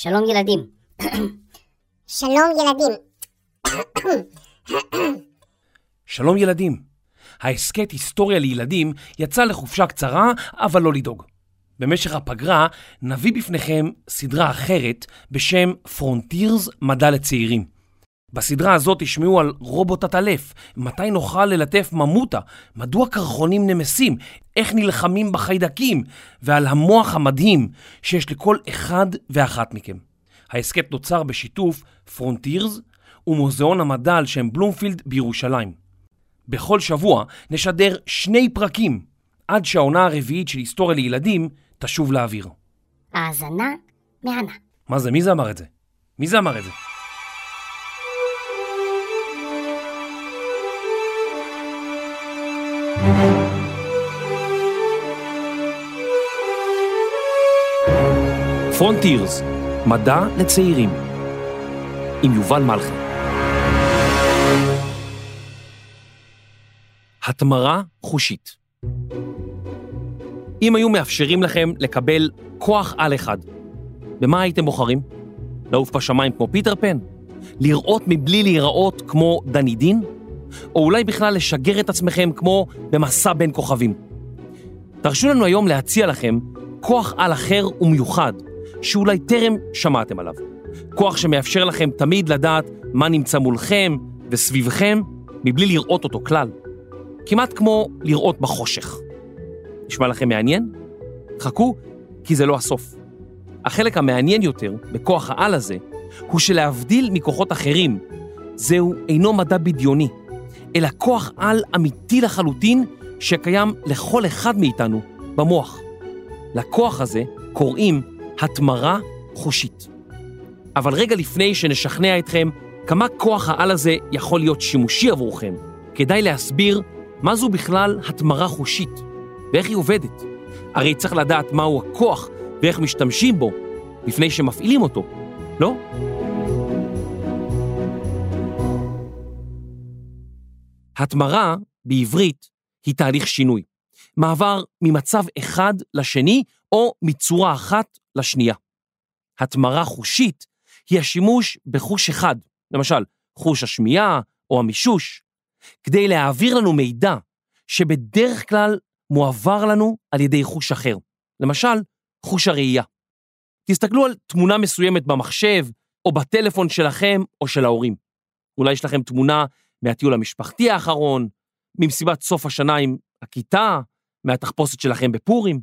שלום ילדים. שלום ילדים. שלום ילדים. ההסכת היסטוריה לילדים יצא לחופשה קצרה, אבל לא לדאוג. במשך הפגרה נביא בפניכם סדרה אחרת בשם פרונטירס מדע לצעירים. בסדרה הזאת תשמעו על רובוט עטלף, מתי נוכל ללטף ממוטה, מדוע קרחונים נמסים, איך נלחמים בחיידקים, ועל המוח המדהים שיש לכל אחד ואחת מכם. ההסכת נוצר בשיתוף פרונטירס ומוזיאון המדע על שם בלומפילד בירושלים. בכל שבוע נשדר שני פרקים עד שהעונה הרביעית של היסטוריה לילדים תשוב לאוויר. האזנה מהנה. מה זה? מי זה אמר את זה? מי זה אמר את זה? פרונטירס, מדע לצעירים, עם יובל מלכי. התמרה חושית. אם היו מאפשרים לכם לקבל כוח על אחד, במה הייתם בוחרים? לעוף בשמיים כמו פיטר פן? לראות מבלי להיראות כמו דני דין? או אולי בכלל לשגר את עצמכם כמו במסע בין כוכבים? תרשו לנו היום להציע לכם כוח על אחר ומיוחד, שאולי טרם שמעתם עליו. כוח שמאפשר לכם תמיד לדעת מה נמצא מולכם וסביבכם, מבלי לראות אותו כלל. כמעט כמו לראות בחושך. נשמע לכם מעניין? חכו, כי זה לא הסוף. החלק המעניין יותר בכוח העל הזה, הוא שלהבדיל מכוחות אחרים, זהו אינו מדע בדיוני, אלא כוח על אמיתי לחלוטין שקיים לכל אחד מאיתנו במוח. לכוח הזה קוראים התמרה חושית. אבל רגע לפני שנשכנע אתכם כמה כוח העל הזה יכול להיות שימושי עבורכם, כדאי להסביר מה זו בכלל התמרה חושית ואיך היא עובדת. הרי צריך לדעת מהו הכוח ואיך משתמשים בו לפני שמפעילים אותו, לא? התמרה בעברית היא תהליך שינוי, מעבר ממצב אחד לשני או מצורה אחת לשנייה. התמרה חושית היא השימוש בחוש אחד, למשל חוש השמיעה או המישוש, כדי להעביר לנו מידע שבדרך כלל מועבר לנו על ידי חוש אחר, למשל חוש הראייה. תסתכלו על תמונה מסוימת במחשב או בטלפון שלכם או של ההורים. אולי יש לכם תמונה מהטיול המשפחתי האחרון, ממסיבת סוף השנה עם הכיתה, מהתחפושת שלכם בפורים.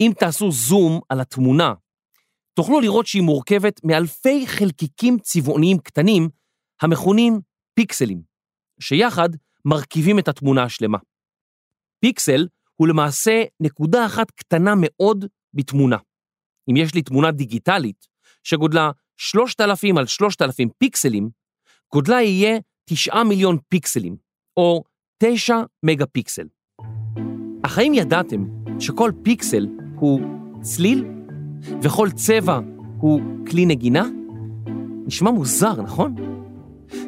אם תעשו זום על התמונה, תוכלו לראות שהיא מורכבת מאלפי חלקיקים צבעוניים קטנים המכונים פיקסלים, שיחד מרכיבים את התמונה השלמה. פיקסל הוא למעשה נקודה אחת קטנה מאוד בתמונה. אם יש לי תמונה דיגיטלית שגודלה 3,000 על 3,000 פיקסלים, גודלה יהיה 9 מיליון פיקסלים, או 9 מגה פיקסל. אך האם ידעתם שכל פיקסל הוא צליל וכל צבע הוא כלי נגינה? נשמע מוזר, נכון?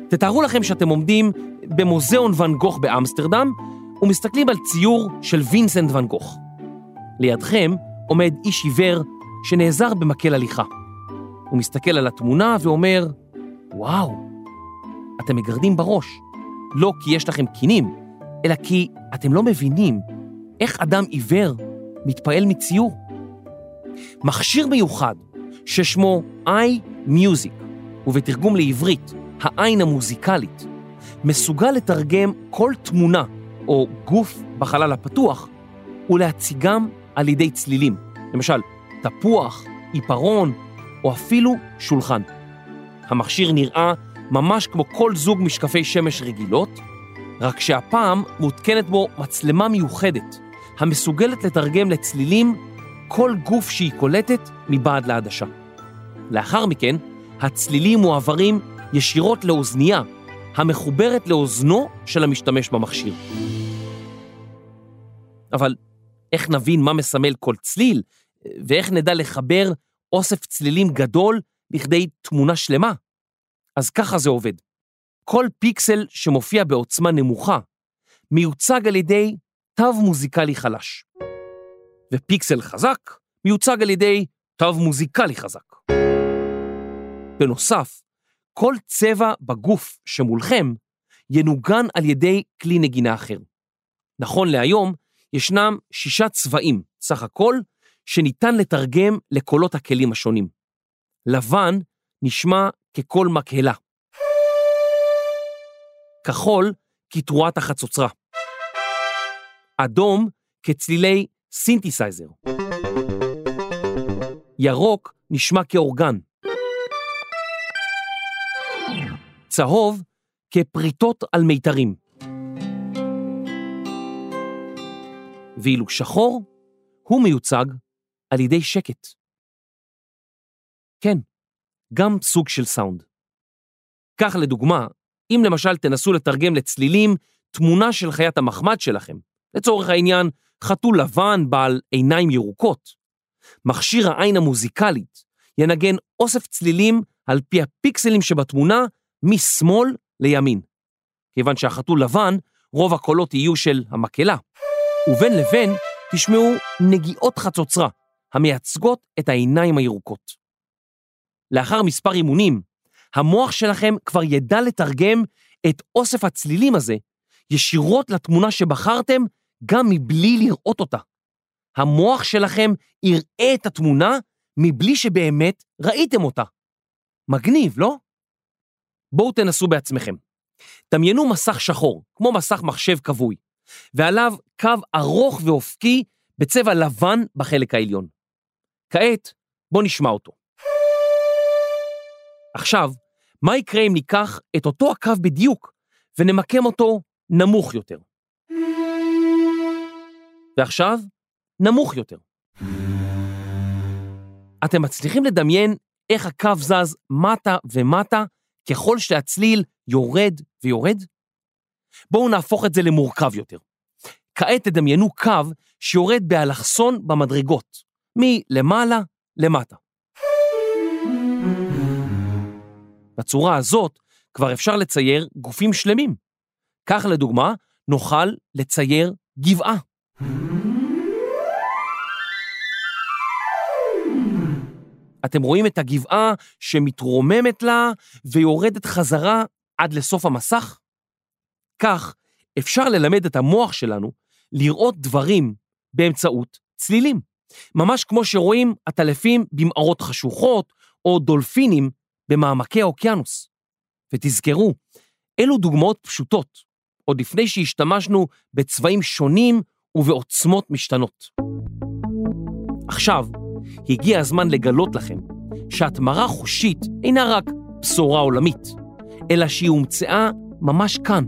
תתארו לכם שאתם עומדים במוזיאון ואן גוך באמסטרדם ומסתכלים על ציור של וינסנט ואן גוך. לידכם עומד איש עיוור שנעזר במקל הליכה. הוא מסתכל על התמונה ואומר, וואו, אתם מגרדים בראש. לא כי יש לכם קינים, אלא כי אתם לא מבינים איך אדם עיוור מתפעל מציור. מכשיר מיוחד ששמו iMusic, ובתרגום לעברית, העין המוזיקלית, מסוגל לתרגם כל תמונה או גוף בחלל הפתוח ולהציגם על ידי צלילים. למשל, תפוח, עיפרון או אפילו שולחן. המכשיר נראה ממש כמו כל זוג משקפי שמש רגילות, רק שהפעם מותקנת בו מצלמה מיוחדת, המסוגלת לתרגם לצלילים כל גוף שהיא קולטת מבעד לעדשה. לאחר מכן, הצלילים מועברים ישירות לאוזנייה, המחוברת לאוזנו של המשתמש במכשיר. אבל איך נבין מה מסמל כל צליל, ואיך נדע לחבר אוסף צלילים גדול לכדי תמונה שלמה? אז ככה זה עובד. כל פיקסל שמופיע בעוצמה נמוכה מיוצג על ידי תו מוזיקלי חלש. ופיקסל חזק מיוצג על ידי תו מוזיקלי חזק. בנוסף, כל צבע בגוף שמולכם ינוגן על ידי כלי נגינה אחר. נכון להיום, ישנם שישה צבעים, סך הכל, שניתן לתרגם לקולות הכלים השונים. לבן נשמע כקול מקהלה. כחול כתרועת החצוצרה. אדום כצלילי סינתסייזר. ירוק נשמע כאורגן. צהוב כפריטות על מיתרים. ואילו שחור, הוא מיוצג על ידי שקט. כן, גם סוג של סאונד. כך לדוגמה, אם למשל תנסו לתרגם לצלילים תמונה של חיית המחמד שלכם, לצורך העניין חתול לבן בעל עיניים ירוקות, מכשיר העין המוזיקלית ינגן אוסף צלילים על פי הפיקסלים שבתמונה משמאל לימין. כיוון שהחתול לבן, רוב הקולות יהיו של המקהלה, ובין לבין תשמעו נגיעות חצוצרה המייצגות את העיניים הירוקות. לאחר מספר אימונים, המוח שלכם כבר ידע לתרגם את אוסף הצלילים הזה ישירות לתמונה שבחרתם גם מבלי לראות אותה. המוח שלכם יראה את התמונה מבלי שבאמת ראיתם אותה. מגניב, לא? בואו תנסו בעצמכם. דמיינו מסך שחור, כמו מסך מחשב כבוי, ועליו קו ארוך ואופקי בצבע לבן בחלק העליון. כעת, בואו נשמע אותו. עכשיו, מה יקרה אם ניקח את אותו הקו בדיוק ונמקם אותו נמוך יותר? ועכשיו, נמוך יותר. אתם מצליחים לדמיין איך הקו זז מטה ומטה ככל שהצליל יורד ויורד? בואו נהפוך את זה למורכב יותר. כעת תדמיינו קו שיורד באלכסון במדרגות, מלמעלה למטה. בצורה הזאת כבר אפשר לצייר גופים שלמים. כך לדוגמה, נוכל לצייר גבעה. אתם רואים את הגבעה שמתרוממת לה ויורדת חזרה עד לסוף המסך? כך אפשר ללמד את המוח שלנו לראות דברים באמצעות צלילים. ממש כמו שרואים עטלפים במערות חשוכות או דולפינים במעמקי האוקיינוס. ותזכרו, אלו דוגמאות פשוטות, עוד לפני שהשתמשנו בצבעים שונים ובעוצמות משתנות. עכשיו, הגיע הזמן לגלות לכם שהתמרה חושית אינה רק בשורה עולמית, אלא שהיא הומצאה ממש כאן,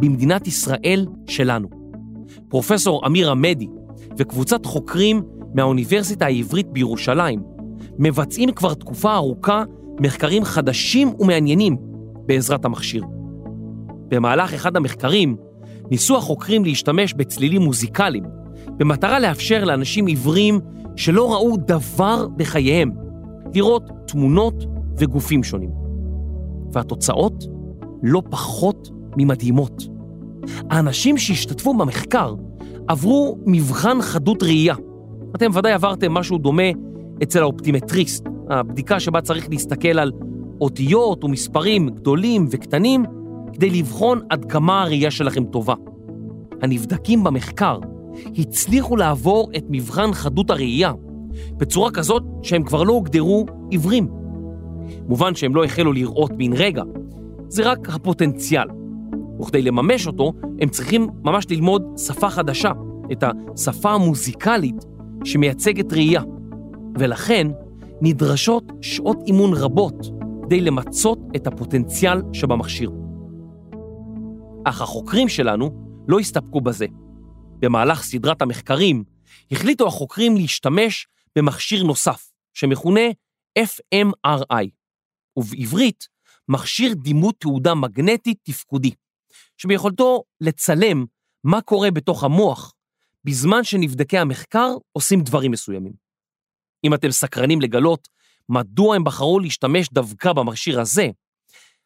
במדינת ישראל שלנו. פרופסור אמיר עמדי וקבוצת חוקרים מהאוניברסיטה העברית בירושלים מבצעים כבר תקופה ארוכה מחקרים חדשים ומעניינים בעזרת המכשיר. במהלך אחד המחקרים ניסו החוקרים להשתמש בצלילים מוזיקליים במטרה לאפשר לאנשים עיוורים שלא ראו דבר בחייהם לראות תמונות וגופים שונים. והתוצאות לא פחות ממדהימות. האנשים שהשתתפו במחקר עברו מבחן חדות ראייה. אתם ודאי עברתם משהו דומה אצל האופטימטריסט, הבדיקה שבה צריך להסתכל על אותיות ומספרים גדולים וקטנים כדי לבחון עד כמה הראייה שלכם טובה. הנבדקים במחקר הצליחו לעבור את מבחן חדות הראייה בצורה כזאת שהם כבר לא הוגדרו עיוורים. מובן שהם לא החלו לראות בן רגע, זה רק הפוטנציאל. וכדי לממש אותו, הם צריכים ממש ללמוד שפה חדשה, את השפה המוזיקלית שמייצגת ראייה. ולכן נדרשות שעות אימון רבות כדי למצות את הפוטנציאל שבמכשיר. אך החוקרים שלנו לא הסתפקו בזה. במהלך סדרת המחקרים החליטו החוקרים להשתמש במכשיר נוסף, שמכונה FMRI, ובעברית מכשיר דימות תעודה מגנטית תפקודי, שביכולתו לצלם מה קורה בתוך המוח בזמן שנבדקי המחקר עושים דברים מסוימים. אם אתם סקרנים לגלות מדוע הם בחרו להשתמש דווקא במכשיר הזה,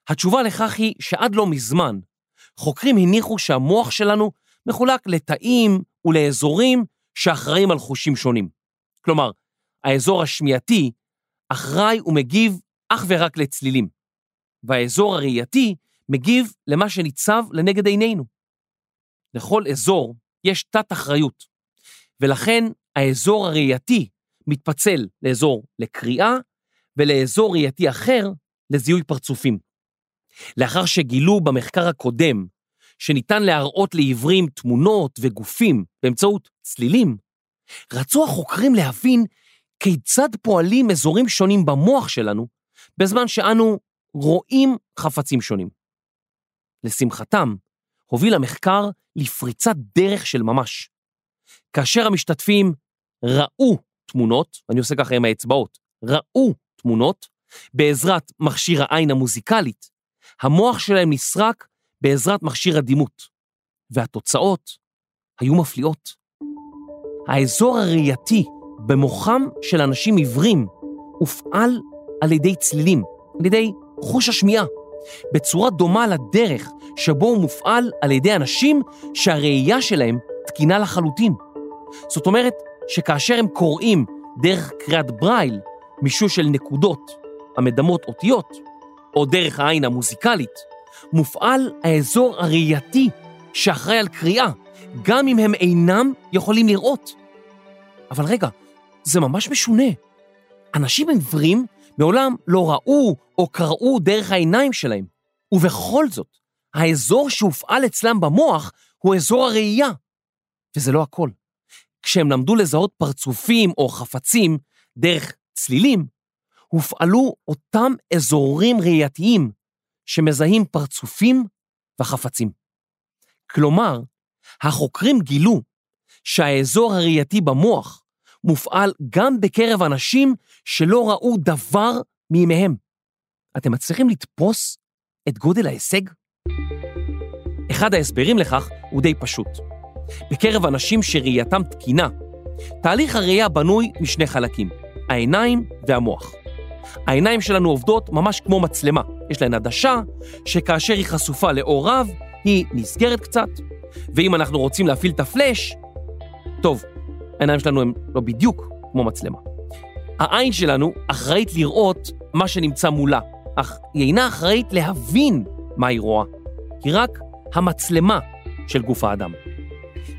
התשובה לכך היא שעד לא מזמן, חוקרים הניחו שהמוח שלנו מחולק לתאים ולאזורים שאחראים על חושים שונים. כלומר, האזור השמיעתי אחראי ומגיב אך ורק לצלילים, והאזור הראייתי מגיב למה שניצב לנגד עינינו. לכל אזור יש תת-אחריות, ולכן האזור הראייתי מתפצל לאזור לקריאה ולאזור ראייתי אחר לזיהוי פרצופים. לאחר שגילו במחקר הקודם שניתן להראות לעיוורים תמונות וגופים באמצעות צלילים, רצו החוקרים להבין כיצד פועלים אזורים שונים במוח שלנו בזמן שאנו רואים חפצים שונים. לשמחתם, הוביל המחקר לפריצת דרך של ממש. כאשר המשתתפים ראו תמונות, אני עושה ככה עם האצבעות, ראו תמונות, בעזרת מכשיר העין המוזיקלית, המוח שלהם נסרק בעזרת מכשיר הדימות, והתוצאות היו מפליאות. האזור הראייתי במוחם של אנשים עיוורים הופעל על ידי צלילים, על ידי חוש השמיעה, בצורה דומה לדרך שבו הוא מופעל על ידי אנשים שהראייה שלהם תקינה לחלוטין. זאת אומרת שכאשר הם קוראים דרך קריאת ברייל, מישוש של נקודות המדמות אותיות, או דרך העין המוזיקלית, מופעל האזור הראייתי שאחראי על קריאה, גם אם הם אינם יכולים לראות. אבל רגע, זה ממש משונה. אנשים עיוורים מעולם לא ראו או קראו דרך העיניים שלהם, ובכל זאת, האזור שהופעל אצלם במוח הוא אזור הראייה. וזה לא הכל. כשהם למדו לזהות פרצופים או חפצים דרך צלילים, הופעלו אותם אזורים ראייתיים שמזהים פרצופים וחפצים. כלומר, החוקרים גילו שהאזור הראייתי במוח מופעל גם בקרב אנשים שלא ראו דבר מימיהם. אתם מצליחים לתפוס את גודל ההישג? אחד ההסברים לכך הוא די פשוט. בקרב אנשים שראייתם תקינה, תהליך הראייה בנוי משני חלקים, העיניים והמוח. העיניים שלנו עובדות ממש כמו מצלמה, יש להן עדשה שכאשר היא חשופה לאור רב, היא נסגרת קצת, ואם אנחנו רוצים להפעיל את הפלאש, טוב, העיניים שלנו הן לא בדיוק כמו מצלמה. העין שלנו אחראית לראות מה שנמצא מולה, אך היא אינה אחראית להבין מה היא רואה. היא רק המצלמה של גוף האדם.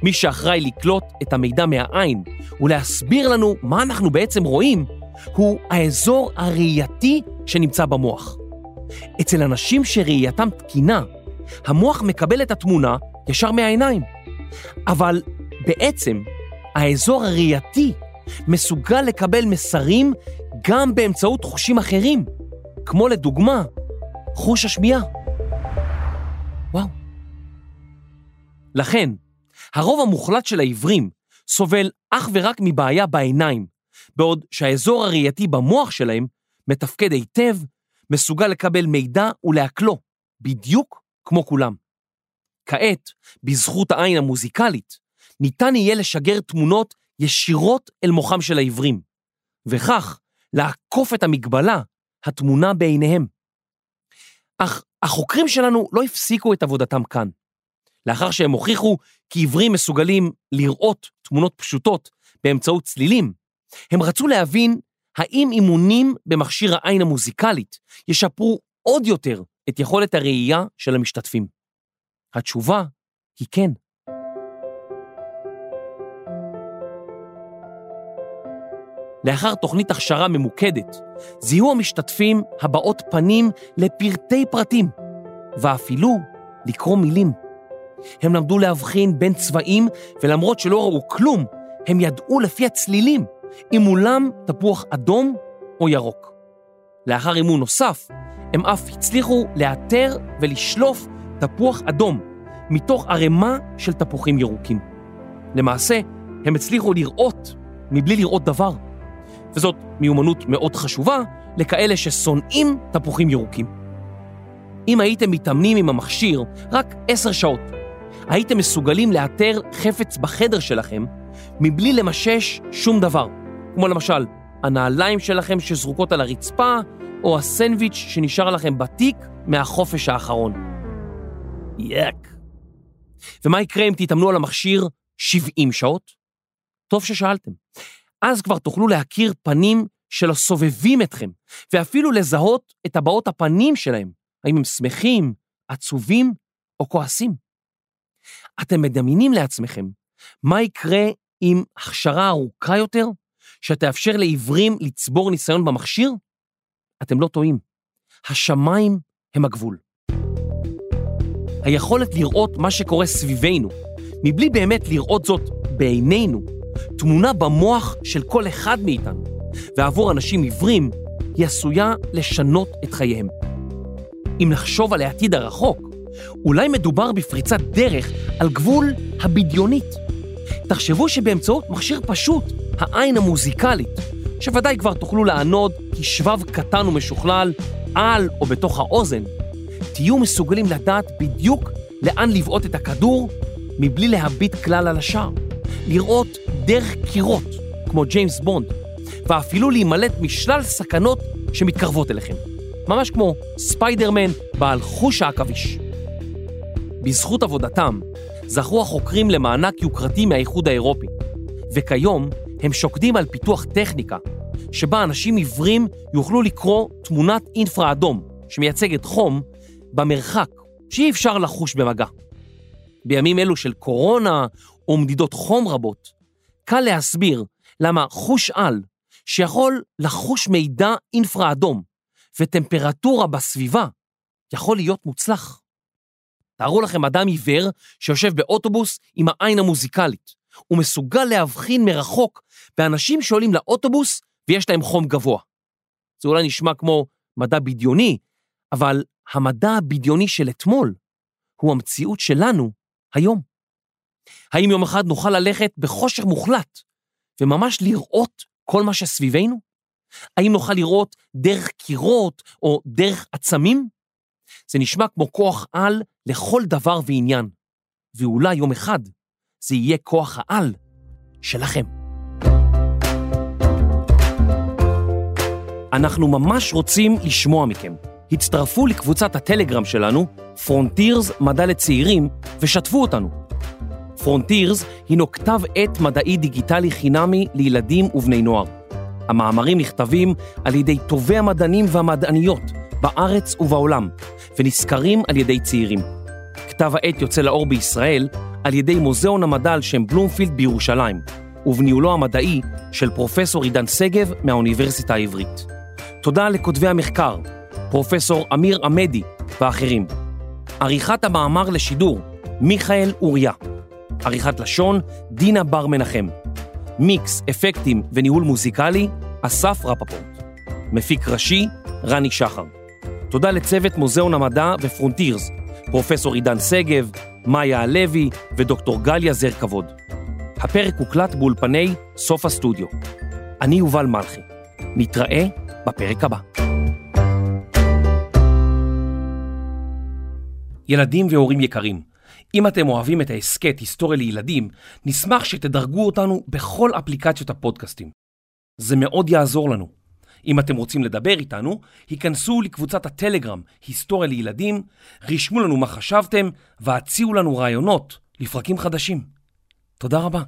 מי שאחראי לקלוט את המידע מהעין ולהסביר לנו מה אנחנו בעצם רואים, הוא האזור הראייתי שנמצא במוח. אצל אנשים שראייתם תקינה, המוח מקבל את התמונה ישר מהעיניים. אבל בעצם האזור הראייתי מסוגל לקבל מסרים גם באמצעות חושים אחרים, כמו לדוגמה, חוש השמיעה. וואו. לכן, הרוב המוחלט של העיוורים סובל אך ורק מבעיה בעיניים, בעוד שהאזור הראייתי במוח שלהם מתפקד היטב, מסוגל לקבל מידע ולהקלו, בדיוק כמו כולם. כעת, בזכות העין המוזיקלית, ניתן יהיה לשגר תמונות ישירות אל מוחם של העיוורים, וכך לעקוף את המגבלה התמונה בעיניהם. אך החוקרים שלנו לא הפסיקו את עבודתם כאן. לאחר שהם הוכיחו כי עיוורים מסוגלים לראות תמונות פשוטות באמצעות צלילים, הם רצו להבין האם אימונים במכשיר העין המוזיקלית ישפרו עוד יותר את יכולת הראייה של המשתתפים. התשובה היא כן. לאחר תוכנית הכשרה ממוקדת, זיהו המשתתפים הבעות פנים לפרטי פרטים, ואפילו לקרוא מילים. הם למדו להבחין בין צבעים, ולמרות שלא ראו כלום, הם ידעו לפי הצלילים אם מולם תפוח אדום או ירוק. לאחר אימון נוסף, הם אף הצליחו לאתר ולשלוף תפוח אדום מתוך ערימה של תפוחים ירוקים. למעשה, הם הצליחו לראות מבלי לראות דבר. וזאת מיומנות מאוד חשובה לכאלה ששונאים תפוחים ירוקים. אם הייתם מתאמנים עם המכשיר רק עשר שעות, הייתם מסוגלים לאתר חפץ בחדר שלכם מבלי למשש שום דבר, כמו למשל הנעליים שלכם שזרוקות על הרצפה, או הסנדוויץ' שנשאר לכם בתיק מהחופש האחרון. יאק. ומה יקרה אם תתאמנו על המכשיר 70 שעות? טוב ששאלתם. אז כבר תוכלו להכיר פנים של הסובבים אתכם, ואפילו לזהות את הבעות הפנים שלהם, האם הם שמחים, עצובים או כועסים. אתם מדמיינים לעצמכם מה יקרה עם הכשרה ארוכה יותר, שתאפשר לעיוורים לצבור ניסיון במכשיר? אתם לא טועים. השמיים הם הגבול. היכולת לראות מה שקורה סביבנו, מבלי באמת לראות זאת בעינינו, תמונה במוח של כל אחד מאיתנו, ועבור אנשים עיוורים, היא עשויה לשנות את חייהם. אם נחשוב על העתיד הרחוק, אולי מדובר בפריצת דרך על גבול הבדיונית. תחשבו שבאמצעות מכשיר פשוט, העין המוזיקלית, שוודאי כבר תוכלו לענוד כשבב קטן ומשוכלל על או בתוך האוזן, תהיו מסוגלים לדעת בדיוק לאן לבעוט את הכדור מבלי להביט כלל על השער. לראות דרך קירות, כמו ג'יימס בונד, ואפילו להימלט משלל סכנות שמתקרבות אליכם. ממש כמו ספיידרמן בעל חוש העכביש. בזכות עבודתם, זכו החוקרים למענק יוקרתי מהאיחוד האירופי, וכיום הם שוקדים על פיתוח טכניקה שבה אנשים עיוורים יוכלו לקרוא תמונת אינפרה אדום שמייצגת חום במרחק שאי אפשר לחוש במגע. בימים אלו של קורונה או מדידות חום רבות, קל להסביר למה חוש על שיכול לחוש מידע אינפרה אדום וטמפרטורה בסביבה יכול להיות מוצלח. תארו לכם אדם עיוור שיושב באוטובוס עם העין המוזיקלית. הוא מסוגל להבחין מרחוק באנשים שעולים לאוטובוס ויש להם חום גבוה. זה אולי נשמע כמו מדע בדיוני, אבל המדע הבדיוני של אתמול הוא המציאות שלנו היום. האם יום אחד נוכל ללכת בחושך מוחלט וממש לראות כל מה שסביבנו? האם נוכל לראות דרך קירות או דרך עצמים? זה נשמע כמו כוח על לכל דבר ועניין, ואולי יום אחד זה יהיה כוח העל שלכם. אנחנו ממש רוצים לשמוע מכם. הצטרפו לקבוצת הטלגרם שלנו, פרונטירז מדע לצעירים, ושתפו אותנו. פרונטירז הינו כתב עת מדעי דיגיטלי חינמי לילדים ובני נוער. המאמרים נכתבים על ידי טובי המדענים והמדעניות בארץ ובעולם, ונסקרים על ידי צעירים. כתב העת יוצא לאור בישראל על ידי מוזיאון המדע על שם בלומפילד בירושלים, ובניהולו המדעי של פרופסור עידן שגב מהאוניברסיטה העברית. תודה לכותבי המחקר, פרופסור אמיר עמדי ואחרים. עריכת המאמר לשידור, מיכאל אוריה. עריכת לשון, דינה בר מנחם. מיקס, אפקטים וניהול מוזיקלי, אסף רפפורט. מפיק ראשי, רני שחר. תודה לצוות מוזיאון המדע ופרונטירס, פרופסור עידן שגב, מאיה הלוי ודוקטור גליה זר כבוד. הפרק הוקלט באולפני סוף הסטודיו. אני יובל מלכי. נתראה בפרק הבא. ילדים והורים יקרים, אם אתם אוהבים את ההסכת היסטוריה לילדים, נשמח שתדרגו אותנו בכל אפליקציות הפודקאסטים. זה מאוד יעזור לנו. אם אתם רוצים לדבר איתנו, היכנסו לקבוצת הטלגרם היסטוריה לילדים, רשמו לנו מה חשבתם והציעו לנו רעיונות לפרקים חדשים. תודה רבה.